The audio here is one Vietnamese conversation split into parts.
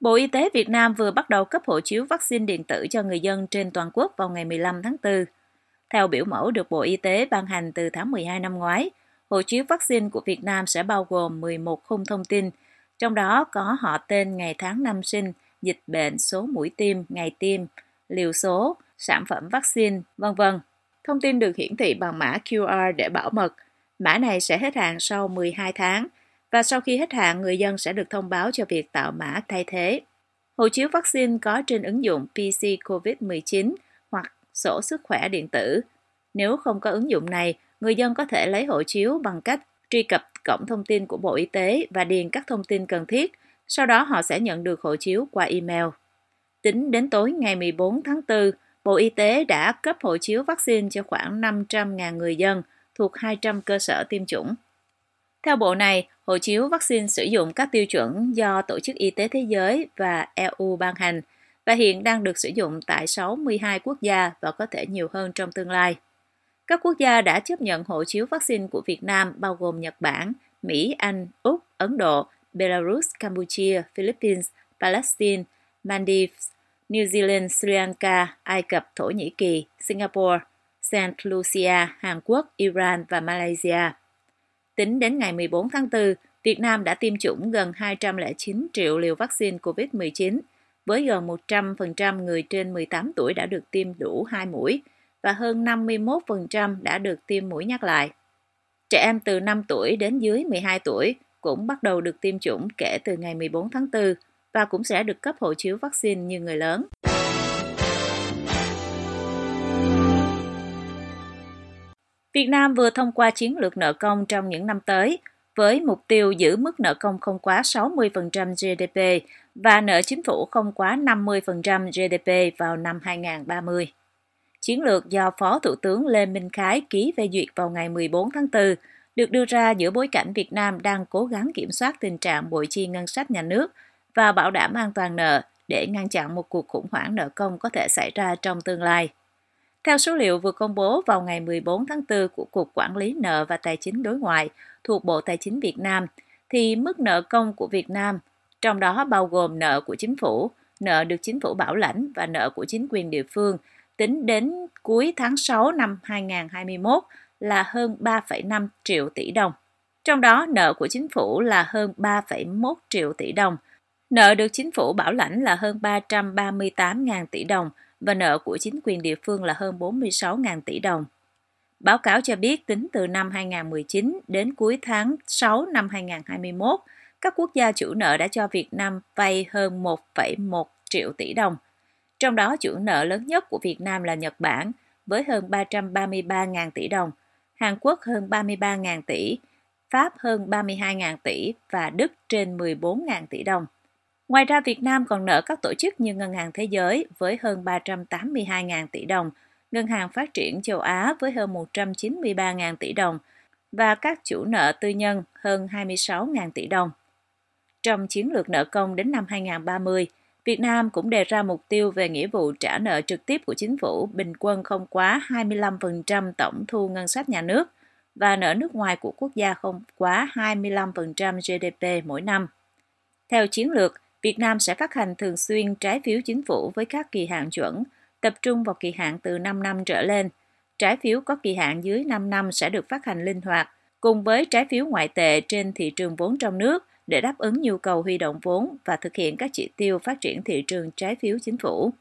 Bộ Y tế Việt Nam vừa bắt đầu cấp hộ chiếu vaccine điện tử cho người dân trên toàn quốc vào ngày 15 tháng 4. Theo biểu mẫu được Bộ Y tế ban hành từ tháng 12 năm ngoái, hộ chiếu vaccine của Việt Nam sẽ bao gồm 11 khung thông tin, trong đó có họ tên ngày tháng năm sinh, dịch bệnh, số mũi tiêm, ngày tiêm, liều số, sản phẩm vaccine, vân vân. Thông tin được hiển thị bằng mã QR để bảo mật. Mã này sẽ hết hạn sau 12 tháng và sau khi hết hạn, người dân sẽ được thông báo cho việc tạo mã thay thế. Hộ chiếu vaccine có trên ứng dụng PC COVID-19 hoặc sổ sức khỏe điện tử. Nếu không có ứng dụng này, người dân có thể lấy hộ chiếu bằng cách truy cập cổng thông tin của Bộ Y tế và điền các thông tin cần thiết, sau đó họ sẽ nhận được hộ chiếu qua email. Tính đến tối ngày 14 tháng 4, Bộ Y tế đã cấp hộ chiếu vaccine cho khoảng 500.000 người dân thuộc 200 cơ sở tiêm chủng. Theo bộ này, hộ chiếu vaccine sử dụng các tiêu chuẩn do Tổ chức Y tế Thế giới và EU ban hành và hiện đang được sử dụng tại 62 quốc gia và có thể nhiều hơn trong tương lai. Các quốc gia đã chấp nhận hộ chiếu vaccine của Việt Nam bao gồm Nhật Bản, Mỹ, Anh, Úc, Ấn Độ, Belarus, Campuchia, Philippines, Palestine, Maldives, New Zealand, Sri Lanka, Ai Cập, Thổ Nhĩ Kỳ, Singapore, Saint Lucia, Hàn Quốc, Iran và Malaysia. Tính đến ngày 14 tháng 4, Việt Nam đã tiêm chủng gần 209 triệu liều vaccine COVID-19, với gần 100% người trên 18 tuổi đã được tiêm đủ 2 mũi và hơn 51% đã được tiêm mũi nhắc lại. Trẻ em từ 5 tuổi đến dưới 12 tuổi cũng bắt đầu được tiêm chủng kể từ ngày 14 tháng 4 và cũng sẽ được cấp hộ chiếu vaccine như người lớn. Việt Nam vừa thông qua chiến lược nợ công trong những năm tới, với mục tiêu giữ mức nợ công không quá 60% GDP và nợ chính phủ không quá 50% GDP vào năm 2030. Chiến lược do Phó Thủ tướng Lê Minh Khái ký phê duyệt vào ngày 14 tháng 4 được đưa ra giữa bối cảnh Việt Nam đang cố gắng kiểm soát tình trạng bội chi ngân sách nhà nước và bảo đảm an toàn nợ để ngăn chặn một cuộc khủng hoảng nợ công có thể xảy ra trong tương lai. Theo số liệu vừa công bố vào ngày 14 tháng 4 của Cục Quản lý nợ và Tài chính đối ngoại thuộc Bộ Tài chính Việt Nam, thì mức nợ công của Việt Nam, trong đó bao gồm nợ của chính phủ, nợ được chính phủ bảo lãnh và nợ của chính quyền địa phương, tính đến cuối tháng 6 năm 2021 là hơn 3,5 triệu tỷ đồng. Trong đó, nợ của chính phủ là hơn 3,1 triệu tỷ đồng, nợ được chính phủ bảo lãnh là hơn 338.000 tỷ đồng, và nợ của chính quyền địa phương là hơn 46.000 tỷ đồng. Báo cáo cho biết tính từ năm 2019 đến cuối tháng 6 năm 2021, các quốc gia chủ nợ đã cho Việt Nam vay hơn 1,1 triệu tỷ đồng. Trong đó chủ nợ lớn nhất của Việt Nam là Nhật Bản với hơn 333.000 tỷ đồng, Hàn Quốc hơn 33.000 tỷ, Pháp hơn 32.000 tỷ và Đức trên 14.000 tỷ đồng. Ngoài ra, Việt Nam còn nợ các tổ chức như Ngân hàng Thế giới với hơn 382.000 tỷ đồng, Ngân hàng Phát triển châu Á với hơn 193.000 tỷ đồng và các chủ nợ tư nhân hơn 26.000 tỷ đồng. Trong chiến lược nợ công đến năm 2030, Việt Nam cũng đề ra mục tiêu về nghĩa vụ trả nợ trực tiếp của chính phủ bình quân không quá 25% tổng thu ngân sách nhà nước và nợ nước ngoài của quốc gia không quá 25% GDP mỗi năm. Theo chiến lược, Việt Nam sẽ phát hành thường xuyên trái phiếu chính phủ với các kỳ hạn chuẩn, tập trung vào kỳ hạn từ 5 năm trở lên. Trái phiếu có kỳ hạn dưới 5 năm sẽ được phát hành linh hoạt, cùng với trái phiếu ngoại tệ trên thị trường vốn trong nước để đáp ứng nhu cầu huy động vốn và thực hiện các chỉ tiêu phát triển thị trường trái phiếu chính phủ.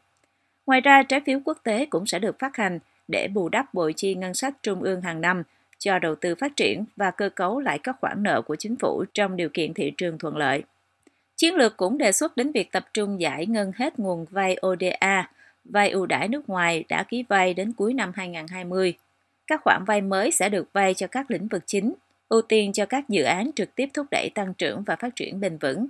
Ngoài ra, trái phiếu quốc tế cũng sẽ được phát hành để bù đắp bội chi ngân sách trung ương hàng năm cho đầu tư phát triển và cơ cấu lại các khoản nợ của chính phủ trong điều kiện thị trường thuận lợi. Chiến lược cũng đề xuất đến việc tập trung giải ngân hết nguồn vay ODA, vay ưu đãi nước ngoài đã ký vay đến cuối năm 2020. Các khoản vay mới sẽ được vay cho các lĩnh vực chính, ưu tiên cho các dự án trực tiếp thúc đẩy tăng trưởng và phát triển bền vững.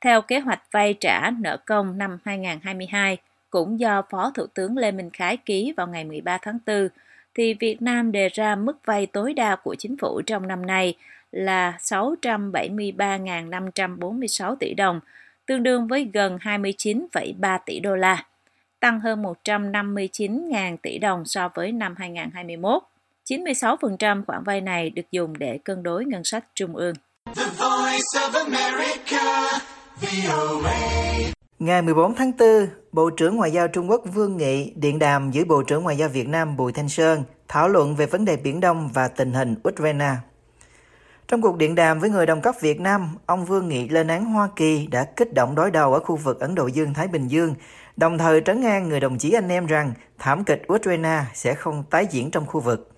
Theo kế hoạch vay trả nợ công năm 2022, cũng do Phó Thủ tướng Lê Minh Khái ký vào ngày 13 tháng 4, thì Việt Nam đề ra mức vay tối đa của chính phủ trong năm nay là 673.546 tỷ đồng, tương đương với gần 29,3 tỷ đô la, tăng hơn 159.000 tỷ đồng so với năm 2021. 96% khoản vay này được dùng để cân đối ngân sách trung ương. The Voice of America, VOA. Ngày 14 tháng 4, Bộ trưởng Ngoại giao Trung Quốc Vương Nghị điện đàm với Bộ trưởng Ngoại giao Việt Nam Bùi Thanh Sơn thảo luận về vấn đề Biển Đông và tình hình Ukraine. Trong cuộc điện đàm với người đồng cấp Việt Nam, ông Vương Nghị lên án Hoa Kỳ đã kích động đối đầu ở khu vực Ấn Độ Dương-Thái Bình Dương, đồng thời trấn an người đồng chí anh em rằng thảm kịch Ukraine sẽ không tái diễn trong khu vực.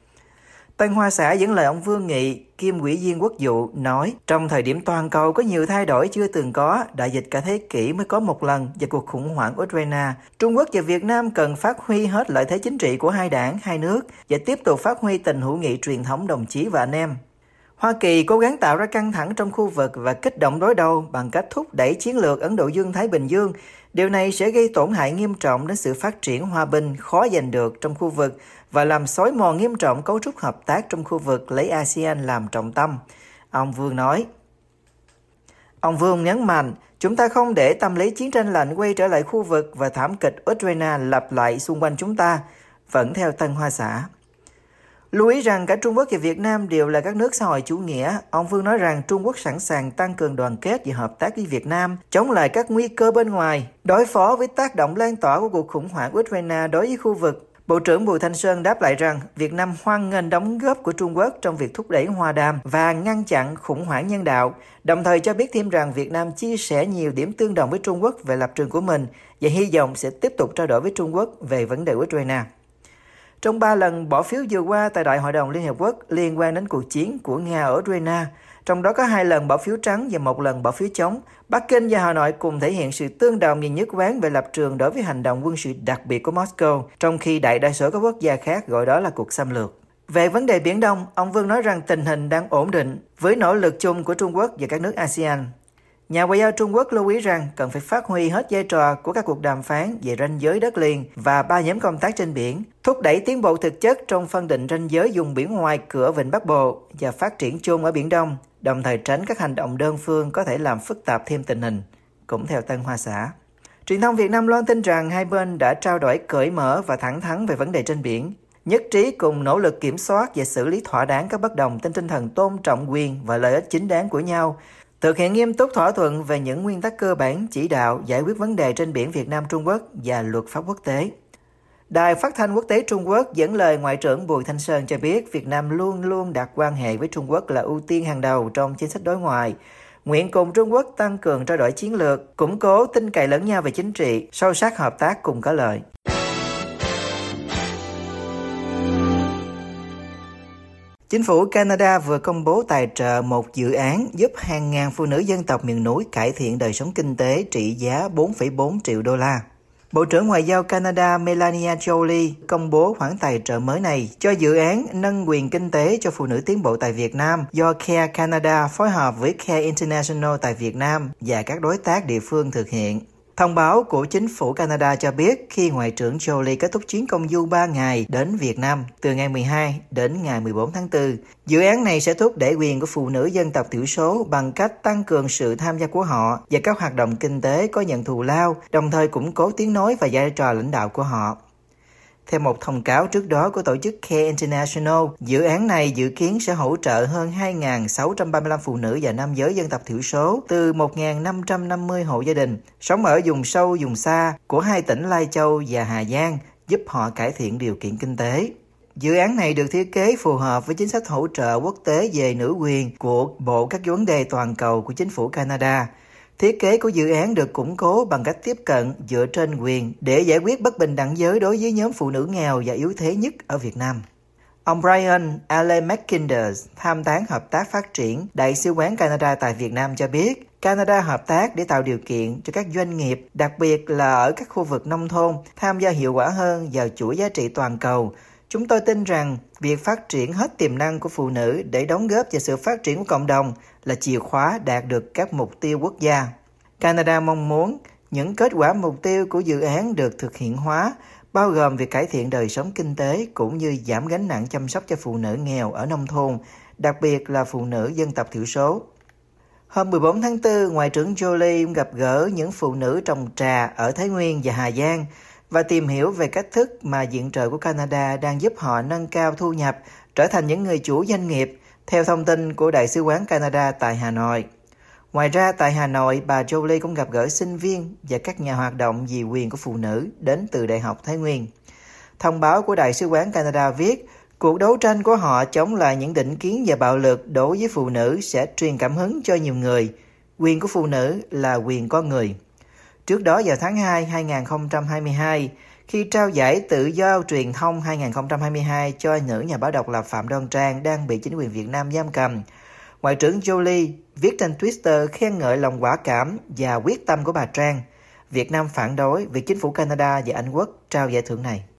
Tân Hoa Xã dẫn lời ông Vương Nghị, kiêm ủy viên quốc vụ, nói trong thời điểm toàn cầu có nhiều thay đổi chưa từng có, đại dịch cả thế kỷ mới có một lần và cuộc khủng hoảng Ukraine, Trung Quốc và Việt Nam cần phát huy hết lợi thế chính trị của hai đảng, hai nước và tiếp tục phát huy tình hữu nghị truyền thống đồng chí và anh em. Hoa Kỳ cố gắng tạo ra căng thẳng trong khu vực và kích động đối đầu bằng cách thúc đẩy chiến lược Ấn Độ Dương-Thái Bình Dương. Điều này sẽ gây tổn hại nghiêm trọng đến sự phát triển hòa bình khó giành được trong khu vực và làm xói mòn nghiêm trọng cấu trúc hợp tác trong khu vực lấy ASEAN làm trọng tâm. Ông Vương nói. Ông Vương nhấn mạnh, chúng ta không để tâm lý chiến tranh lạnh quay trở lại khu vực và thảm kịch Ukraine lặp lại xung quanh chúng ta, vẫn theo Tân Hoa Xã. Lưu ý rằng cả Trung Quốc và Việt Nam đều là các nước xã hội chủ nghĩa. Ông Vương nói rằng Trung Quốc sẵn sàng tăng cường đoàn kết và hợp tác với Việt Nam, chống lại các nguy cơ bên ngoài, đối phó với tác động lan tỏa của cuộc khủng hoảng Ukraine đối với khu vực Bộ trưởng Bùi Thanh Sơn đáp lại rằng Việt Nam hoan nghênh đóng góp của Trung Quốc trong việc thúc đẩy hòa đàm và ngăn chặn khủng hoảng nhân đạo, đồng thời cho biết thêm rằng Việt Nam chia sẻ nhiều điểm tương đồng với Trung Quốc về lập trường của mình và hy vọng sẽ tiếp tục trao đổi với Trung Quốc về vấn đề Ukraine. Trong ba lần bỏ phiếu vừa qua tại Đại hội đồng Liên Hợp Quốc liên quan đến cuộc chiến của Nga ở Ukraine, trong đó có hai lần bỏ phiếu trắng và một lần bỏ phiếu chống, Bắc Kinh và Hà Nội cùng thể hiện sự tương đồng và nhất quán về lập trường đối với hành động quân sự đặc biệt của Moscow, trong khi đại đa số các quốc gia khác gọi đó là cuộc xâm lược. Về vấn đề Biển Đông, ông Vương nói rằng tình hình đang ổn định với nỗ lực chung của Trung Quốc và các nước ASEAN. Nhà ngoại giao Trung Quốc lưu ý rằng cần phải phát huy hết vai trò của các cuộc đàm phán về ranh giới đất liền và ba nhóm công tác trên biển, thúc đẩy tiến bộ thực chất trong phân định ranh giới vùng biển ngoài cửa Vịnh Bắc Bộ và phát triển chung ở Biển Đông, đồng thời tránh các hành động đơn phương có thể làm phức tạp thêm tình hình, cũng theo Tân Hoa Xã. Truyền thông Việt Nam loan tin rằng hai bên đã trao đổi cởi mở và thẳng thắn về vấn đề trên biển, nhất trí cùng nỗ lực kiểm soát và xử lý thỏa đáng các bất đồng trên tinh thần tôn trọng quyền và lợi ích chính đáng của nhau, thực hiện nghiêm túc thỏa thuận về những nguyên tắc cơ bản chỉ đạo giải quyết vấn đề trên biển Việt Nam Trung Quốc và luật pháp quốc tế. Đài Phát thanh Quốc tế Trung Quốc dẫn lời Ngoại trưởng Bùi Thanh Sơn cho biết Việt Nam luôn luôn đặt quan hệ với Trung Quốc là ưu tiên hàng đầu trong chính sách đối ngoại, nguyện cùng Trung Quốc tăng cường trao đổi chiến lược, củng cố tin cậy lẫn nhau về chính trị, sâu sắc hợp tác cùng có lợi. Chính phủ Canada vừa công bố tài trợ một dự án giúp hàng ngàn phụ nữ dân tộc miền núi cải thiện đời sống kinh tế trị giá 4,4 triệu đô la. Bộ trưởng Ngoại giao Canada Melania Jolie công bố khoản tài trợ mới này cho dự án nâng quyền kinh tế cho phụ nữ tiến bộ tại Việt Nam do Care Canada phối hợp với Care International tại Việt Nam và các đối tác địa phương thực hiện. Thông báo của chính phủ Canada cho biết khi Ngoại trưởng Jolie kết thúc chuyến công du 3 ngày đến Việt Nam từ ngày 12 đến ngày 14 tháng 4, dự án này sẽ thúc đẩy quyền của phụ nữ dân tộc thiểu số bằng cách tăng cường sự tham gia của họ và các hoạt động kinh tế có nhận thù lao, đồng thời củng cố tiếng nói và vai trò lãnh đạo của họ. Theo một thông cáo trước đó của tổ chức Care International, dự án này dự kiến sẽ hỗ trợ hơn 2.635 phụ nữ và nam giới dân tộc thiểu số từ 1.550 hộ gia đình sống ở vùng sâu, vùng xa của hai tỉnh Lai Châu và Hà Giang, giúp họ cải thiện điều kiện kinh tế. Dự án này được thiết kế phù hợp với chính sách hỗ trợ quốc tế về nữ quyền của Bộ các vấn đề toàn cầu của chính phủ Canada – Thiết kế của dự án được củng cố bằng cách tiếp cận dựa trên quyền để giải quyết bất bình đẳng giới đối với nhóm phụ nữ nghèo và yếu thế nhất ở Việt Nam. Ông Brian Allen McKinders, tham tán hợp tác phát triển Đại sứ quán Canada tại Việt Nam cho biết, Canada hợp tác để tạo điều kiện cho các doanh nghiệp, đặc biệt là ở các khu vực nông thôn, tham gia hiệu quả hơn vào chuỗi giá trị toàn cầu. Chúng tôi tin rằng việc phát triển hết tiềm năng của phụ nữ để đóng góp vào sự phát triển của cộng đồng là chìa khóa đạt được các mục tiêu quốc gia. Canada mong muốn những kết quả mục tiêu của dự án được thực hiện hóa, bao gồm việc cải thiện đời sống kinh tế cũng như giảm gánh nặng chăm sóc cho phụ nữ nghèo ở nông thôn, đặc biệt là phụ nữ dân tộc thiểu số. Hôm 14 tháng 4, Ngoại trưởng Jolie gặp gỡ những phụ nữ trồng trà ở Thái Nguyên và Hà Giang và tìm hiểu về cách thức mà diện trợ của Canada đang giúp họ nâng cao thu nhập, trở thành những người chủ doanh nghiệp theo thông tin của Đại sứ quán Canada tại Hà Nội, Ngoài ra, tại Hà Nội, bà Jolie cũng gặp gỡ sinh viên và các nhà hoạt động vì quyền của phụ nữ đến từ Đại học Thái Nguyên. Thông báo của Đại sứ quán Canada viết, cuộc đấu tranh của họ chống lại những định kiến và bạo lực đối với phụ nữ sẽ truyền cảm hứng cho nhiều người. Quyền của phụ nữ là quyền con người. Trước đó vào tháng 2 2022, khi trao giải tự do truyền thông 2022 cho nữ nhà báo độc lập Phạm Đoan Trang đang bị chính quyền Việt Nam giam cầm, Ngoại trưởng Jolie viết trên Twitter khen ngợi lòng quả cảm và quyết tâm của bà Trang. Việt Nam phản đối việc chính phủ Canada và Anh Quốc trao giải thưởng này.